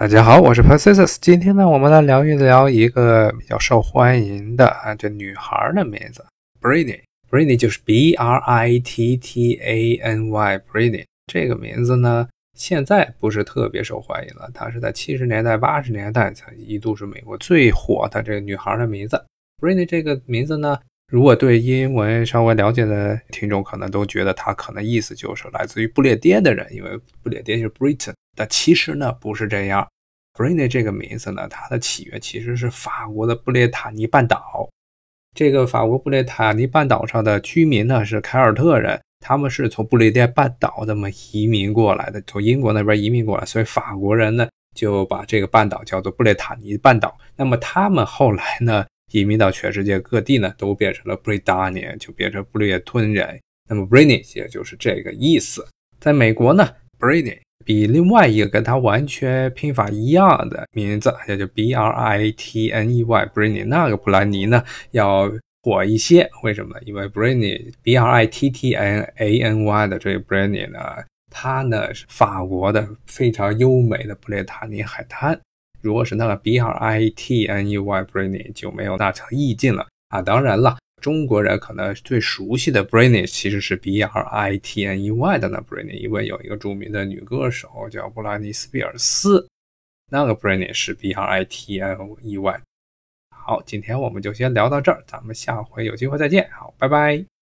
大家好，我是 Persis。今天呢，我们来聊一聊一个比较受欢迎的啊，这女孩的名字 Britney。Britney 就是 B R I T T A N Y，Britney 这个名字呢，现在不是特别受欢迎了。它是在七十年代、八十年代曾一度是美国最火的这个女孩的名字。Britney 这个名字呢，如果对英文稍微了解的听众可能都觉得它可能意思就是来自于不列颠的人，因为不列颠就是 Britain。但其实呢，不是这样。Britney 这个名字呢，它的起源其实是法国的布列塔尼半岛。这个法国布列塔尼半岛上的居民呢是凯尔特人，他们是从布列颠半岛那么移民过来的，从英国那边移民过来，所以法国人呢就把这个半岛叫做布列塔尼半岛。那么他们后来呢移民到全世界各地呢，都变成了布列达尼，就变成布列吞人。那么 Britney 也就是这个意思。在美国呢，Britney。比另外一个跟它完全拼法一样的名字，也就 B R I T N E Y，Britney 那个布兰妮呢要火一些。为什么？因为 Britney B R I T T N A N Y 的这个 Britney 呢，它呢是法国的非常优美的布列塔尼海滩。如果是那个 B R I T N E Y，Britney 就没有那层意境了啊！当然了。中国人可能最熟悉的 Britney 其实是 B R I T N E Y 的那 Britney，因为有一个著名的女歌手叫布拉尼斯比尔斯，那个 Britney 是 B R I T N E Y。好，今天我们就先聊到这儿，咱们下回有机会再见。好，拜拜。